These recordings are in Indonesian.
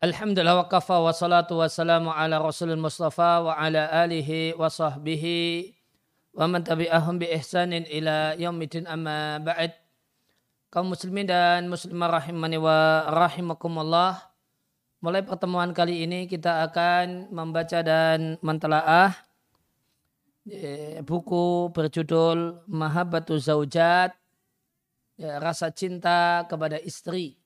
Alhamdulillah wa kafa wa salatu wa salamu ala rasulul mustafa wa ala alihi wa sahbihi wa man tabi'ahum bi ihsanin ila yaumidin amma ba'd. Kaum muslimin dan muslimah rahimani wa rahimakumullah mulai pertemuan kali ini kita akan membaca dan mentelaah eh, buku berjudul Mahabbatu Zaujat ya, rasa cinta kepada istri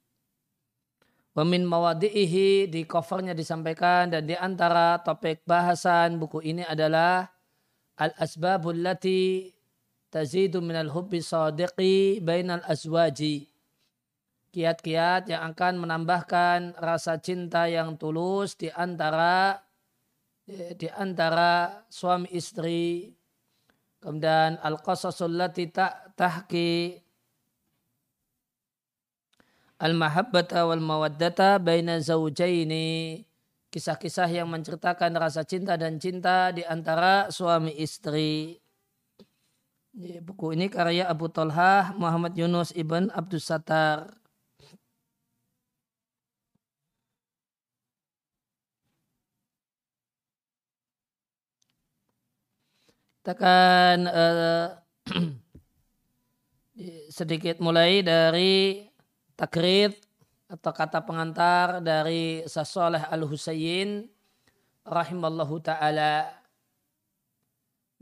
Wamin mawadi'ihi di covernya disampaikan dan di antara topik bahasan buku ini adalah al-asbabul lati tazidu minal hubbi sadiqi bainal azwaji. Kiat-kiat yang akan menambahkan rasa cinta yang tulus di antara di antara suami istri. Kemudian al-qasasul lati tahki al-mahabbata wal mawaddata baina zaujaini kisah-kisah yang menceritakan rasa cinta dan cinta di antara suami istri. Buku ini karya Abu Talha Muhammad Yunus ibn Abdus Sattar. Kita akan uh, sedikit mulai dari takrid atau kata pengantar dari Sasoleh Al-Husayn rahimallahu taala.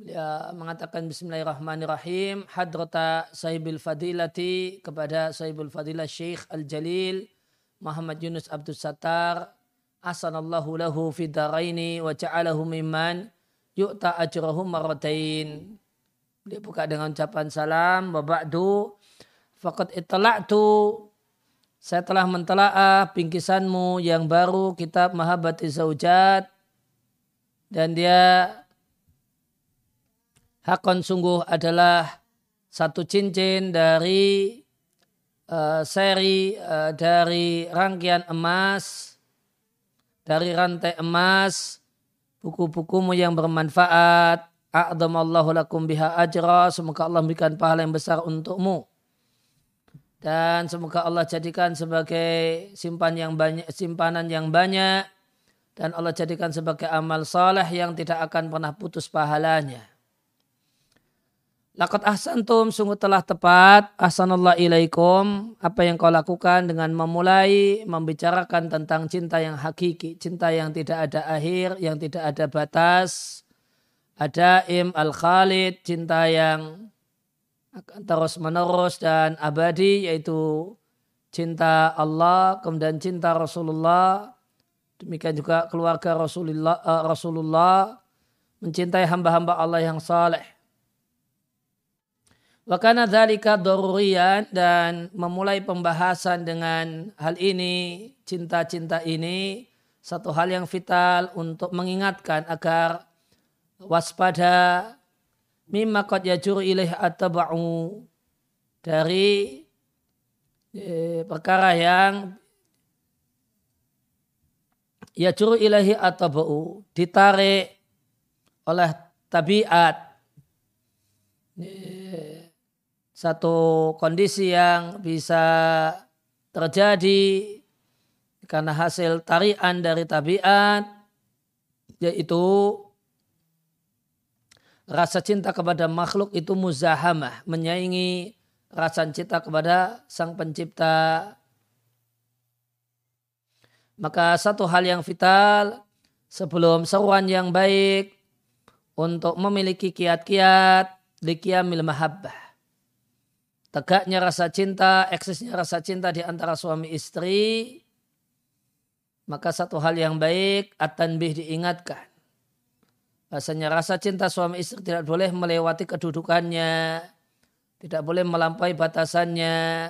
Dia mengatakan bismillahirrahmanirrahim hadrata sahibil fadilati kepada sahibul fadilah Syekh Al-Jalil Muhammad Yunus Abdul Sattar asanallahu lahu fi daraini wa ja'alahu mimman yu'ta ajrahu marratain. Dia buka dengan ucapan salam wa ba'du faqad itala'tu saya telah mentelaah bingkisanmu yang baru kitab Mahabbati Zaujat dan dia hakon sungguh adalah satu cincin dari uh, seri uh, dari rangkaian emas dari rantai emas buku-bukumu yang bermanfaat. A'damallahu lakum biha ajra. Semoga Allah memberikan pahala yang besar untukmu dan semoga Allah jadikan sebagai simpan yang banyak simpanan yang banyak. Dan Allah jadikan sebagai amal saleh yang tidak akan pernah putus pahalanya. Lakot ahsantum sungguh telah tepat. Ahsanallah ilaikum. Apa yang kau lakukan dengan memulai membicarakan tentang cinta yang hakiki, cinta yang tidak ada akhir, yang tidak ada batas, ada im al khalid, cinta yang terus menerus dan abadi yaitu cinta Allah kemudian cinta Rasulullah demikian juga keluarga Rasulullah uh, Rasulullah mencintai hamba-hamba Allah yang saleh. Wakana dzalika daruriyan dan memulai pembahasan dengan hal ini, cinta-cinta ini, satu hal yang vital untuk mengingatkan agar waspada mimma qad yajur ilaih atba'u dari eh, perkara yang yajur ilahi atba'u ditarik oleh tabiat. Eh, satu kondisi yang bisa terjadi karena hasil tarian dari tabiat yaitu rasa cinta kepada makhluk itu muzahamah, menyaingi rasa cinta kepada sang pencipta. Maka satu hal yang vital sebelum seruan yang baik untuk memiliki kiat-kiat likiamil mahabbah. Tegaknya rasa cinta, eksisnya rasa cinta di antara suami istri, maka satu hal yang baik at-tanbih diingatkan Bahasanya rasa cinta suami istri tidak boleh melewati kedudukannya. Tidak boleh melampaui batasannya.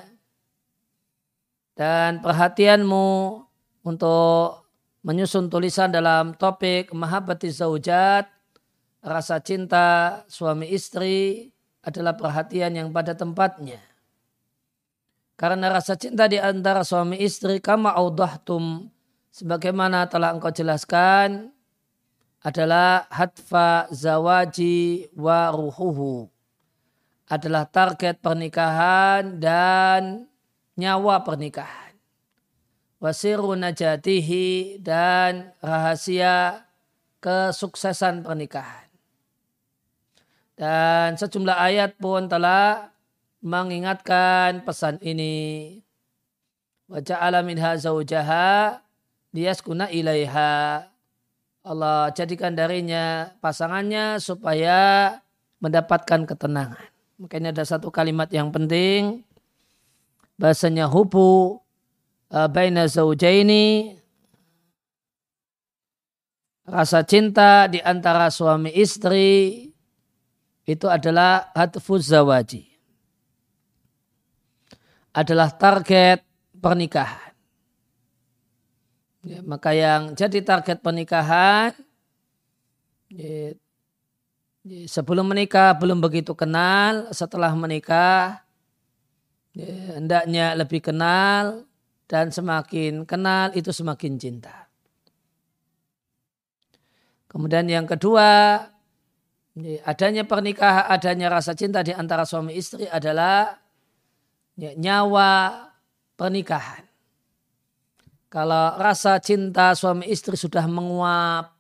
Dan perhatianmu untuk menyusun tulisan dalam topik mahabbati zaujat, rasa cinta suami istri adalah perhatian yang pada tempatnya. Karena rasa cinta di antara suami istri kama audahtum sebagaimana telah engkau jelaskan adalah hatfa zawaji wa ruhuhu. Adalah target pernikahan dan nyawa pernikahan. wasiru najatihi dan rahasia kesuksesan pernikahan. Dan sejumlah ayat pun telah mengingatkan pesan ini. Wajah alamin zawjaha liyaskuna ilaiha. Allah jadikan darinya pasangannya supaya mendapatkan ketenangan. Makanya ada satu kalimat yang penting. Bahasanya hubu uh, baina zaujaini rasa cinta di antara suami istri itu adalah hatfuz zawaji. Adalah target pernikahan. Ya, maka yang jadi target pernikahan ya, ya, sebelum menikah belum begitu kenal, setelah menikah ya, hendaknya lebih kenal, dan semakin kenal itu semakin cinta. Kemudian yang kedua, adanya pernikahan, adanya rasa cinta di antara suami istri adalah nyawa pernikahan. Kalau rasa cinta suami istri sudah menguap,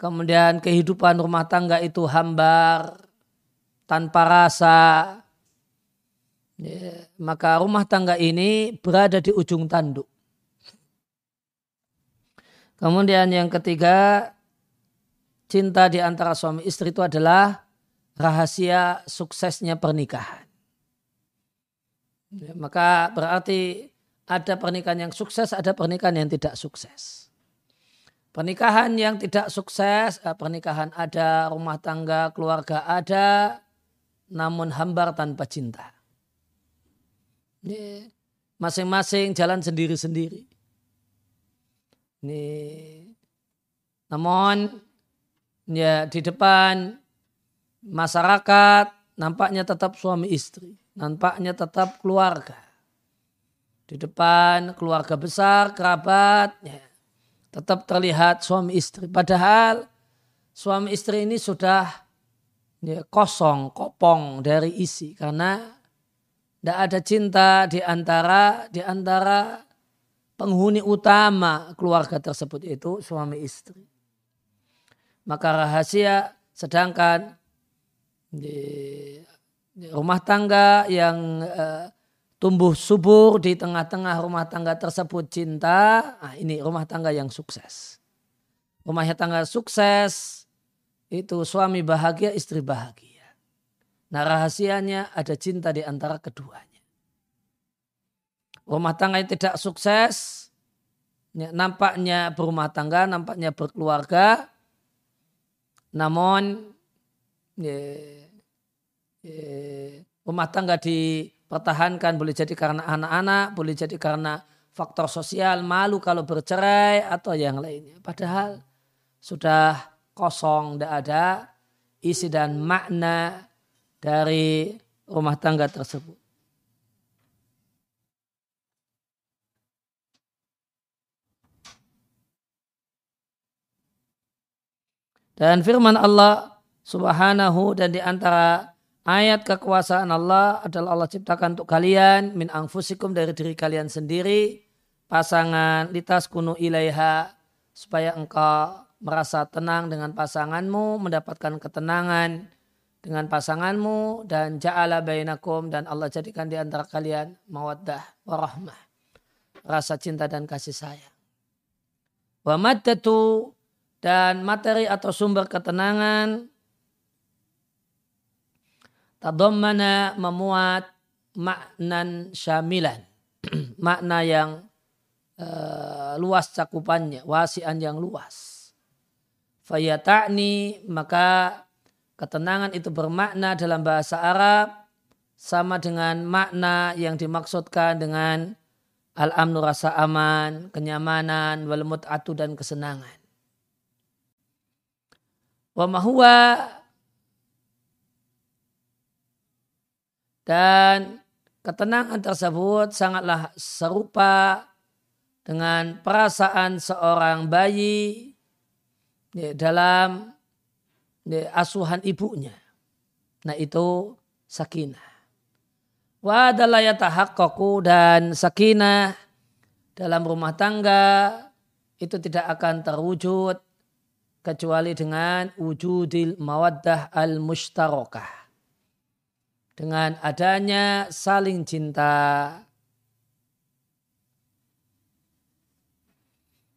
kemudian kehidupan rumah tangga itu hambar, tanpa rasa, Ya, maka rumah tangga ini berada di ujung tanduk. Kemudian yang ketiga, cinta di antara suami istri itu adalah rahasia suksesnya pernikahan. Ya, maka berarti ada pernikahan yang sukses, ada pernikahan yang tidak sukses. Pernikahan yang tidak sukses, eh, pernikahan ada, rumah tangga, keluarga ada, namun hambar tanpa cinta masing-masing jalan sendiri-sendiri. Namun ya di depan masyarakat nampaknya tetap suami istri, nampaknya tetap keluarga. Di depan keluarga besar, kerabat, ya, tetap terlihat suami istri. Padahal suami istri ini sudah ya, kosong, kopong dari isi karena tidak ada cinta di antara di antara penghuni utama keluarga tersebut itu suami istri. Maka rahasia sedangkan di, rumah tangga yang uh, tumbuh subur di tengah-tengah rumah tangga tersebut cinta, nah ini rumah tangga yang sukses. Rumah tangga sukses itu suami bahagia, istri bahagia. Nah rahasianya ada cinta di antara keduanya. Rumah tangga yang tidak sukses, ya, nampaknya berumah tangga, nampaknya berkeluarga, namun ya, ya, rumah tangga dipertahankan boleh jadi karena anak-anak, boleh jadi karena faktor sosial, malu kalau bercerai atau yang lainnya. Padahal sudah kosong, tidak ada isi dan makna dari rumah tangga tersebut. Dan firman Allah subhanahu dan di antara ayat kekuasaan Allah adalah Allah ciptakan untuk kalian min angfusikum dari diri kalian sendiri pasangan litas kunu ilaiha supaya engkau merasa tenang dengan pasanganmu mendapatkan ketenangan dengan pasanganmu dan ja'ala bainakum dan Allah jadikan di antara kalian mawaddah warahmah. Rasa cinta dan kasih sayang. Wa maddatu dan materi atau sumber ketenangan tadommana memuat maknan syamilan. Makna yang uh, luas cakupannya, wasian yang luas. Fayata'ni maka Ketenangan itu bermakna dalam bahasa Arab sama dengan makna yang dimaksudkan dengan al-amnu rasa aman, kenyamanan, wal mut'atu dan kesenangan. Wa mahuwa dan ketenangan tersebut sangatlah serupa dengan perasaan seorang bayi dalam asuhan ibunya. Nah itu sakinah. Wa adalah yatahaqqaqu dan sakinah dalam rumah tangga itu tidak akan terwujud kecuali dengan wujudil mawaddah al-mushtarakah. Dengan adanya saling cinta.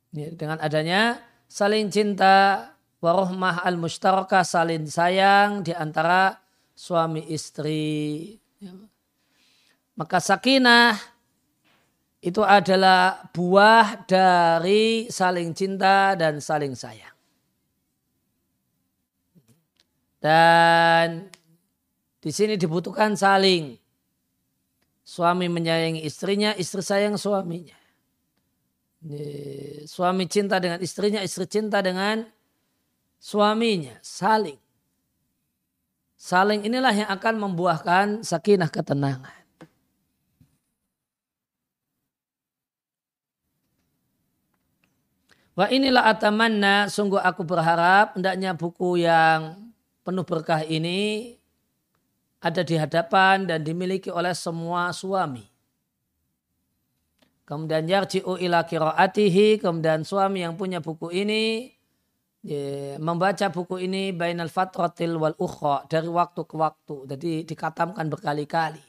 Dengan adanya saling cinta warohmah al-mushtarakah saling sayang di antara suami istri. Maka sakinah itu adalah buah dari saling cinta dan saling sayang. Dan di sini dibutuhkan saling. Suami menyayangi istrinya, istri sayang suaminya. Suami cinta dengan istrinya, istri cinta dengan suaminya, saling. Saling inilah yang akan membuahkan sakinah ketenangan. Wa inilah atamanna, sungguh aku berharap hendaknya buku yang penuh berkah ini ada di hadapan dan dimiliki oleh semua suami. Kemudian yarji'u ila kiraatihi, kemudian suami yang punya buku ini ya, membaca buku ini bainal fatratil wal ukhra dari waktu ke waktu. Jadi dikatamkan berkali-kali.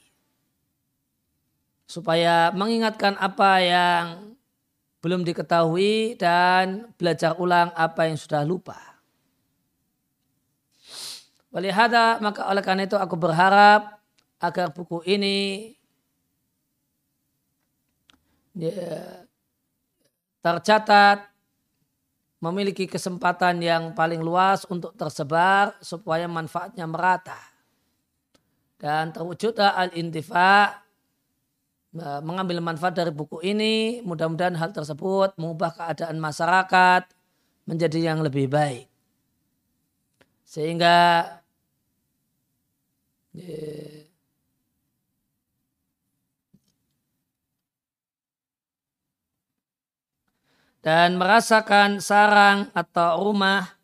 Supaya mengingatkan apa yang belum diketahui dan belajar ulang apa yang sudah lupa. Walihada maka oleh karena itu aku berharap agar buku ini tercatat memiliki kesempatan yang paling luas untuk tersebar supaya manfaatnya merata. Dan terwujudlah al-intifa e, mengambil manfaat dari buku ini, mudah-mudahan hal tersebut mengubah keadaan masyarakat menjadi yang lebih baik. Sehingga dan merasakan sarang atau rumah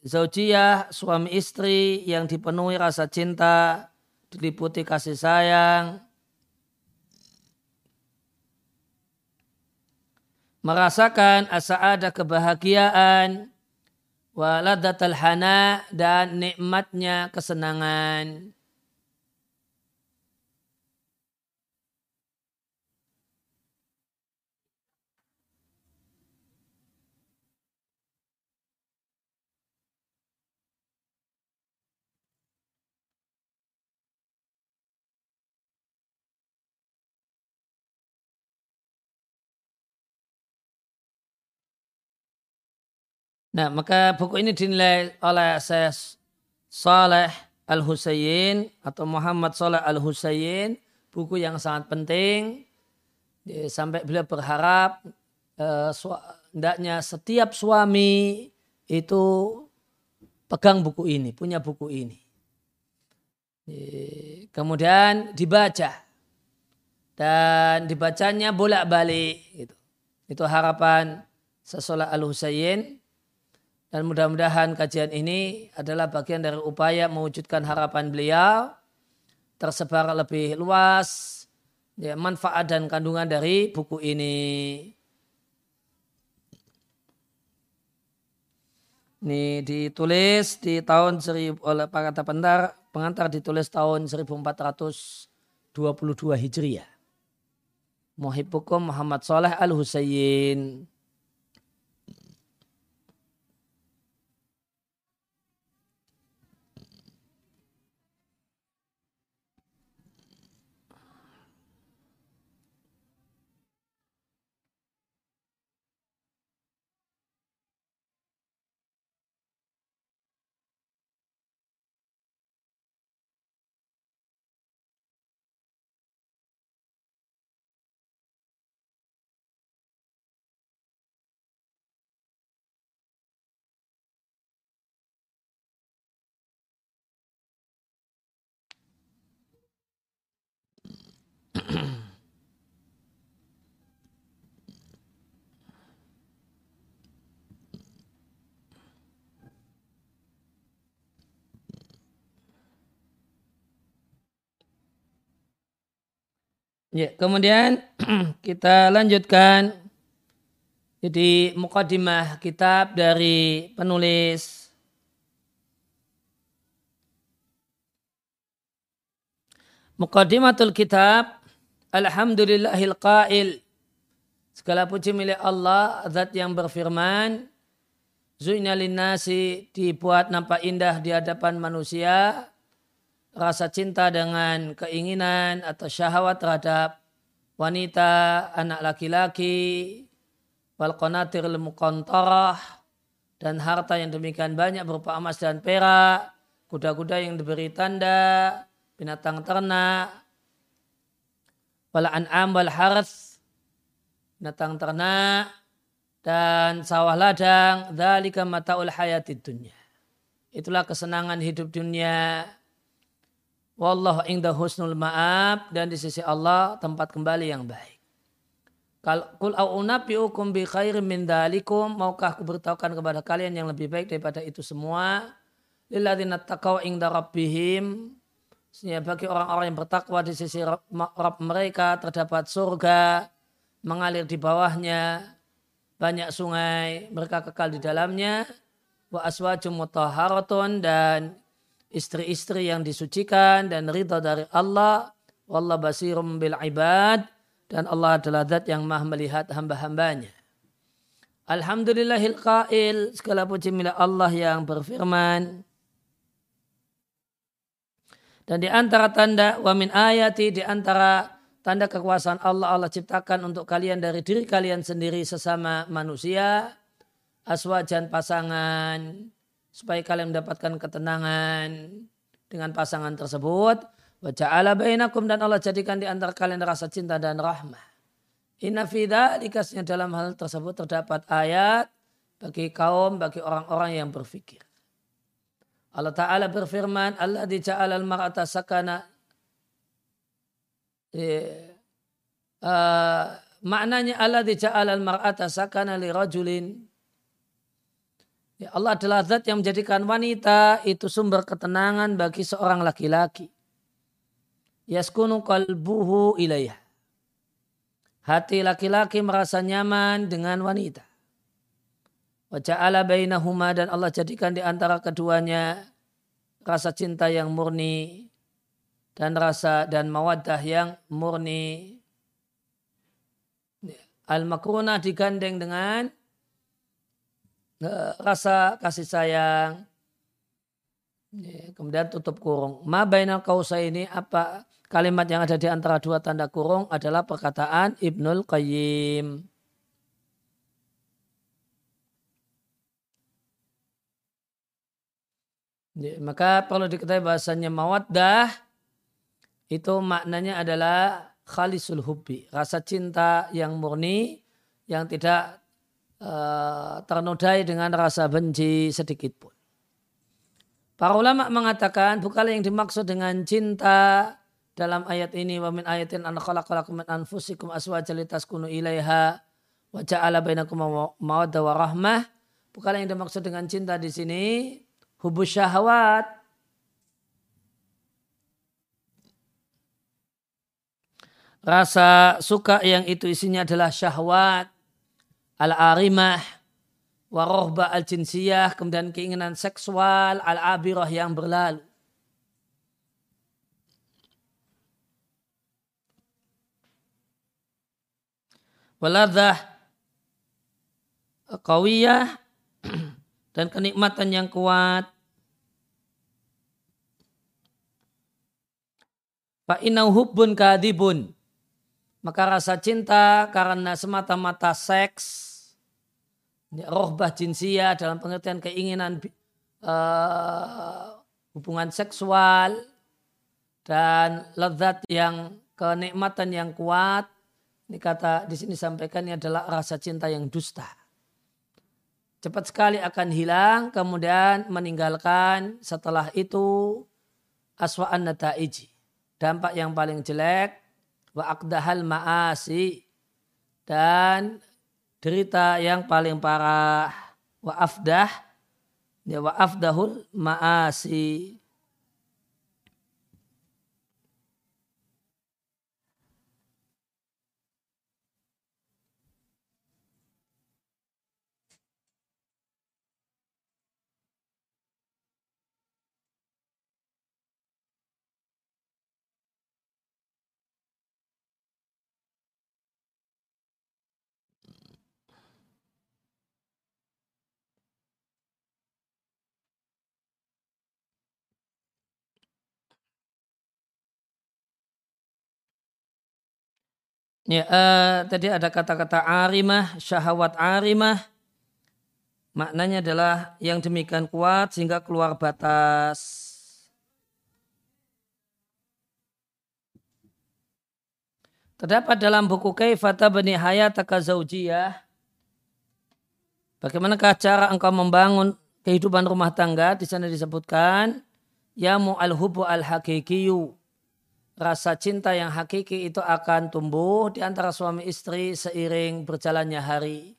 zaujiyah suami istri yang dipenuhi rasa cinta diliputi kasih sayang merasakan asa ada kebahagiaan waladatul hana dan nikmatnya kesenangan Nah, maka buku ini dinilai oleh saya Saleh Al-Husayn atau Muhammad Saleh Al-Husayn, buku yang sangat penting. Sampai beliau berharap eh, hendaknya setiap suami itu pegang buku ini, punya buku ini. Kemudian dibaca dan dibacanya bolak-balik. Gitu. Itu harapan Sesolah Al-Husayn dan mudah-mudahan kajian ini adalah bagian dari upaya mewujudkan harapan beliau tersebar lebih luas ya, manfaat dan kandungan dari buku ini. Ini ditulis di tahun seribu oleh para pengantar, pengantar ditulis tahun 1422 Hijriah. Muhibbukum Muhammad Saleh Al-Husayn. Ya, kemudian kita lanjutkan. Jadi mukadimah kitab dari penulis Mukadimatul kitab Alhamdulillahil qail. Segala puji milik Allah Zat yang berfirman Zu'ina nasi dibuat nampak indah di hadapan manusia Rasa cinta dengan keinginan atau syahwat terhadap wanita, anak laki-laki, wal qanatir dan harta yang demikian banyak berupa emas dan perak, kuda-kuda yang diberi tanda, binatang ternak, wal an'am wal harth, binatang ternak, dan sawah ladang, dzalika mataul hayatid dunya. Itulah kesenangan hidup dunia. Wallahu inda husnul ma'ab. Dan di sisi Allah tempat kembali yang baik. Kul au unabiukum bi khairin min dalikum. Maukah aku beritahukan kepada kalian yang lebih baik daripada itu semua? Lilladzina taqaw inda rabbihim. Sehingga bagi orang-orang yang bertakwa di sisi Rabb mereka terdapat surga mengalir di bawahnya. Banyak sungai mereka kekal di dalamnya. Wa aswajum mutahharatun. Dan istri-istri yang disucikan dan ridha dari Allah wallahu basirum bil ibad dan Allah adalah zat yang maha melihat hamba-hambanya. Alhamdulillahil qail, segala puji milik Allah yang berfirman. Dan di antara tanda wa min ayati di antara tanda kekuasaan Allah Allah ciptakan untuk kalian dari diri kalian sendiri sesama manusia aswajan pasangan supaya kalian mendapatkan ketenangan dengan pasangan tersebut Wa ja'ala bainakum dan Allah jadikan di antara kalian rasa cinta dan rahmah. Inna fida dikasihnya dalam hal tersebut terdapat ayat bagi kaum, bagi orang-orang yang berfikir. Allah Ta'ala berfirman, Allah di ja'ala al-mar'ata sakana. Uh, maknanya Allah di ja'ala al-mar'ata sakana li rajulin. Ya, Allah adalah zat yang menjadikan wanita itu sumber ketenangan bagi seorang laki-laki yaskunu kalbuhu ilayah. Hati laki-laki merasa nyaman dengan wanita. Waja'ala bainahuma dan Allah jadikan di antara keduanya rasa cinta yang murni dan rasa dan mawaddah yang murni. Al-makrunah digandeng dengan rasa kasih sayang. Kemudian tutup kurung. Ma bainal kausa ini apa Kalimat yang ada di antara dua tanda kurung adalah perkataan Ibnul Qayyim. Maka perlu diketahui bahasanya mawaddah itu maknanya adalah khalisul hubbi, rasa cinta yang murni yang tidak uh, ternodai dengan rasa benci sedikit pun. Para ulama mengatakan bukanlah yang dimaksud dengan cinta dalam ayat ini wa min ayatin an khalaqalakum min anfusikum aswajan litaskunu ilaiha wa ja'ala bainakum mawaddah wa rahmah. Bukanlah yang dimaksud dengan cinta di sini hubus syahwat. Rasa suka yang itu isinya adalah syahwat al-arimah warohba al-jinsiyah kemudian keinginan seksual al-abirah yang berlalu. waladah kawiyah dan kenikmatan yang kuat. Fa hubbun kadibun. Maka rasa cinta karena semata-mata seks, rohbah jinsia dalam pengertian keinginan uh, hubungan seksual dan lezat yang kenikmatan yang kuat ini kata di sini sampaikannya adalah rasa cinta yang dusta. Cepat sekali akan hilang, kemudian meninggalkan setelah itu aswa'an nataiji. Dampak yang paling jelek, wa akdahal ma'asi, dan derita yang paling parah, wa afdah, ya wa afdahul ma'asi. Ya, uh, tadi ada kata-kata arimah, syahwat arimah. Maknanya adalah yang demikian kuat sehingga keluar batas. Terdapat dalam buku Kaifata Bani Hayataka Zaujiyah. Bagaimanakah cara engkau membangun kehidupan rumah tangga? Di sana disebutkan, Ya mu'al hubu al-hakikiyu rasa cinta yang hakiki itu akan tumbuh di antara suami istri seiring berjalannya hari.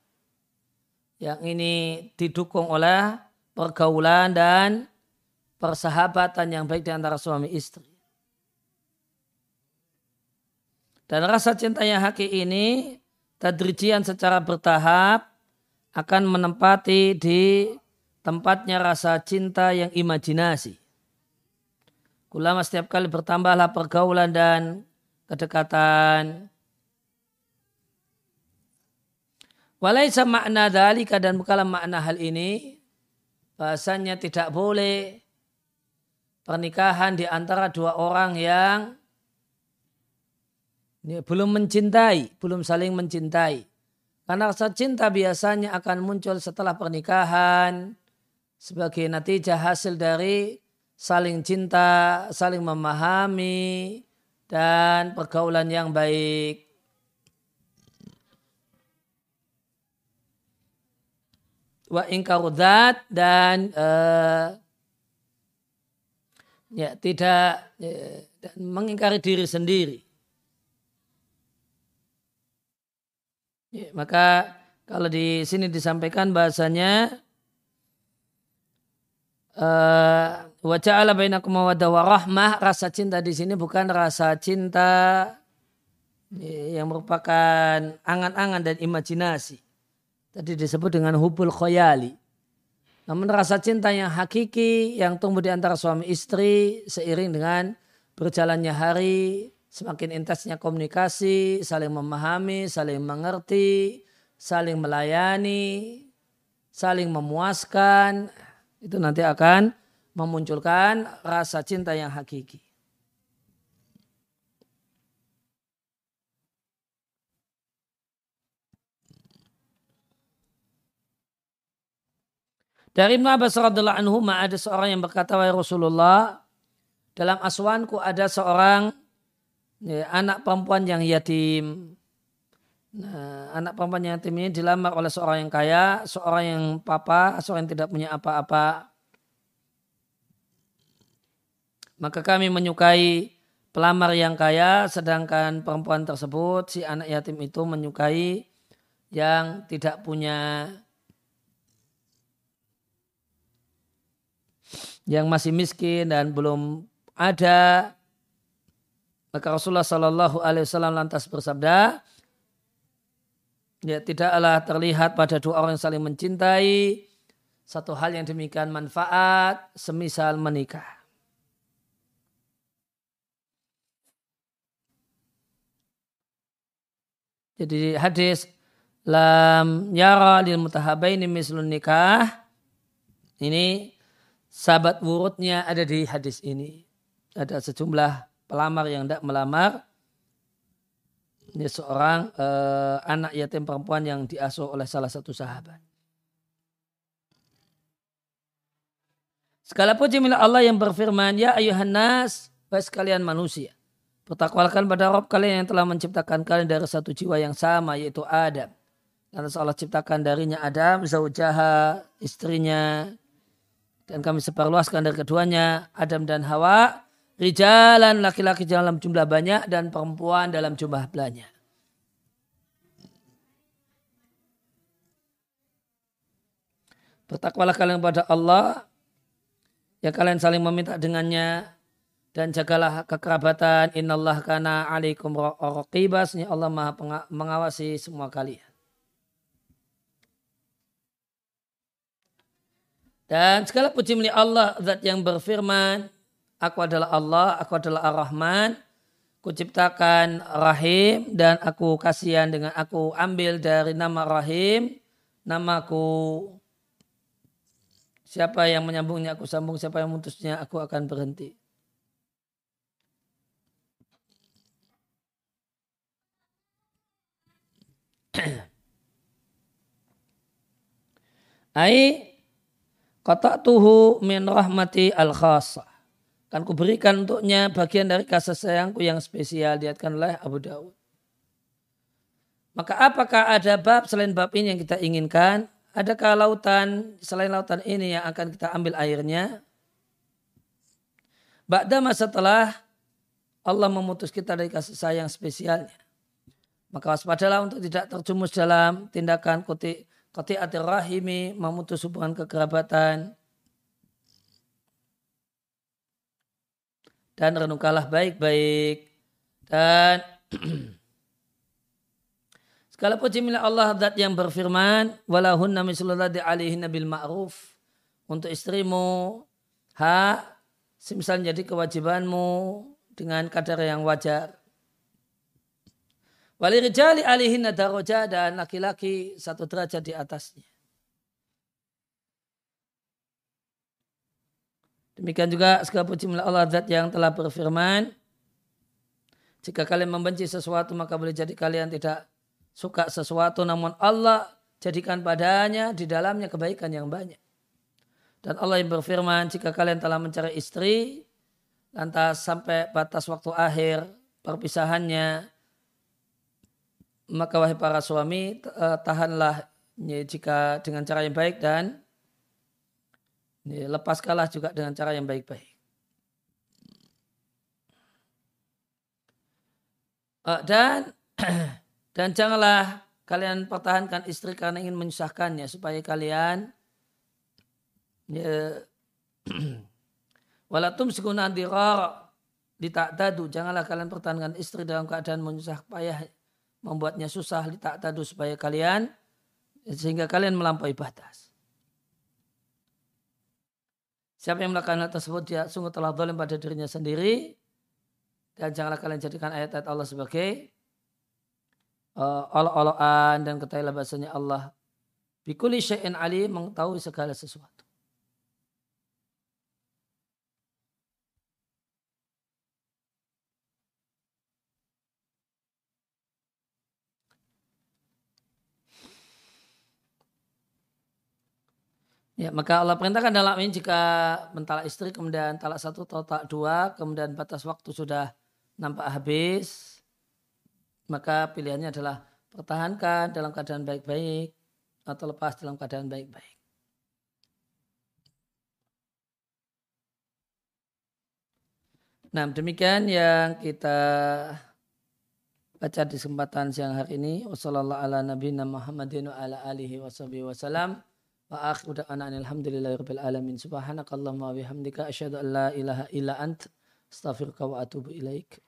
Yang ini didukung oleh pergaulan dan persahabatan yang baik di antara suami istri. Dan rasa cinta yang hakiki ini tadrijian secara bertahap akan menempati di tempatnya rasa cinta yang imajinasi. Kulama setiap kali bertambahlah pergaulan dan kedekatan. Walaisa makna dalika dan bukanlah makna hal ini. Bahasanya tidak boleh pernikahan di antara dua orang yang ini belum mencintai, belum saling mencintai. Karena rasa cinta biasanya akan muncul setelah pernikahan sebagai natijah hasil dari saling cinta, saling memahami, dan pergaulan yang baik. Wa ingkarudat dan uh, ya tidak ya, dan mengingkari diri sendiri. Ya, maka kalau di sini disampaikan bahasanya Wa ja'ala bainakum mawaddah wa rahmah. Rasa cinta di sini bukan rasa cinta yang merupakan angan-angan dan imajinasi. Tadi disebut dengan hubul khoyali. Namun rasa cinta yang hakiki yang tumbuh di antara suami istri seiring dengan berjalannya hari, semakin intensnya komunikasi, saling memahami, saling mengerti, saling melayani, saling memuaskan, itu nanti akan memunculkan rasa cinta yang hakiki. Dari Ibn Abbas radhiallahu anhu ada seorang yang berkata wahai Rasulullah dalam aswanku ada seorang ya, anak perempuan yang yatim. Nah, anak perempuan yatim ini dilamar oleh seorang yang kaya, seorang yang papa, seorang yang tidak punya apa-apa. Maka kami menyukai pelamar yang kaya, sedangkan perempuan tersebut, si anak yatim itu menyukai yang tidak punya yang masih miskin dan belum ada maka Rasulullah Shallallahu Alaihi Wasallam lantas bersabda ya tidaklah terlihat pada dua orang yang saling mencintai satu hal yang demikian manfaat semisal menikah Jadi hadis lam yara lil mutahabaini mislun nikah ini sahabat wurudnya ada di hadis ini. Ada sejumlah pelamar yang tidak melamar. Ini seorang eh, anak yatim perempuan yang diasuh oleh salah satu sahabat. Segala puji milik Allah yang berfirman, Ya ayuhan nas, baik sekalian manusia. Bertakwakan pada Rob kalian yang telah menciptakan kalian dari satu jiwa yang sama yaitu Adam. Dan Allah ciptakan darinya Adam, Zaujaha, istrinya. Dan kami seperluaskan dari keduanya Adam dan Hawa. Rijalan laki-laki dalam jumlah banyak dan perempuan dalam jumlah banyak. Bertakwalah kalian kepada Allah. Ya kalian saling meminta dengannya dan jagalah kekerabatan innallah kana alaikum raqibas Allah maha mengawasi semua kalian dan segala puji milik Allah zat yang berfirman Aku adalah Allah, aku adalah Ar-Rahman. Kuciptakan Rahim dan aku kasihan dengan aku ambil dari nama Rahim. Namaku Siapa yang menyambungnya aku sambung, siapa yang memutusnya aku akan berhenti. Ai kata tuhu min rahmati al khasa. Kan kuberikan untuknya bagian dari kasih sayangku yang spesial diatkan oleh Abu Dawud. Maka apakah ada bab selain bab ini yang kita inginkan? Adakah lautan selain lautan ini yang akan kita ambil airnya? Ba'dama setelah Allah memutus kita dari kasih sayang spesialnya. Maka waspadalah untuk tidak terjumus dalam tindakan kuti, kuti rahimi, memutus hubungan kekerabatan. Dan renungkanlah baik-baik. Dan Segala puji milik Allah zat yang berfirman, walahunna mislulladi alihi nabil ma'ruf. Untuk istrimu, hak semisal jadi kewajibanmu dengan kadar yang wajar. Walirijali alihin daraja dan laki-laki satu derajat di atasnya. Demikian juga segala puji milik Allah zat yang telah berfirman, jika kalian membenci sesuatu maka boleh jadi kalian tidak suka sesuatu namun Allah jadikan padanya di dalamnya kebaikan yang banyak. Dan Allah yang berfirman, jika kalian telah mencari istri, lantas sampai batas waktu akhir perpisahannya, maka wahai para suami, eh, tahanlah jika dengan cara yang baik dan lepaskanlah juga dengan cara yang baik-baik. Eh, dan dan janganlah kalian pertahankan istri karena ingin menyusahkannya supaya kalian ya, walatum sekunan dirar ditaktadu janganlah kalian pertahankan istri dalam keadaan menyusah payah membuatnya susah ditaktadu supaya kalian sehingga kalian melampaui batas. Siapa yang melakukan hal tersebut dia sungguh telah zalim pada dirinya sendiri dan janganlah kalian jadikan ayat-ayat Allah sebagai uh, olok-olokan dan ketahuilah bahasanya Allah bikuli syai'in ali mengetahui segala sesuatu. Ya, maka Allah perintahkan dalam ini jika mentalak istri kemudian talak satu atau talak dua kemudian batas waktu sudah nampak habis maka pilihannya adalah pertahankan dalam keadaan baik-baik atau lepas dalam keadaan baik-baik. Nah demikian yang kita baca di kesempatan siang hari ini. Wassalamualaikum warahmatullahi wabarakatuh. Wa akhiru da'ana alhamdulillahi rabbil alamin. Subhanakallahumma wa bihamdika asyhadu an la ilaha illa ant astaghfiruka wa atubu ilaik.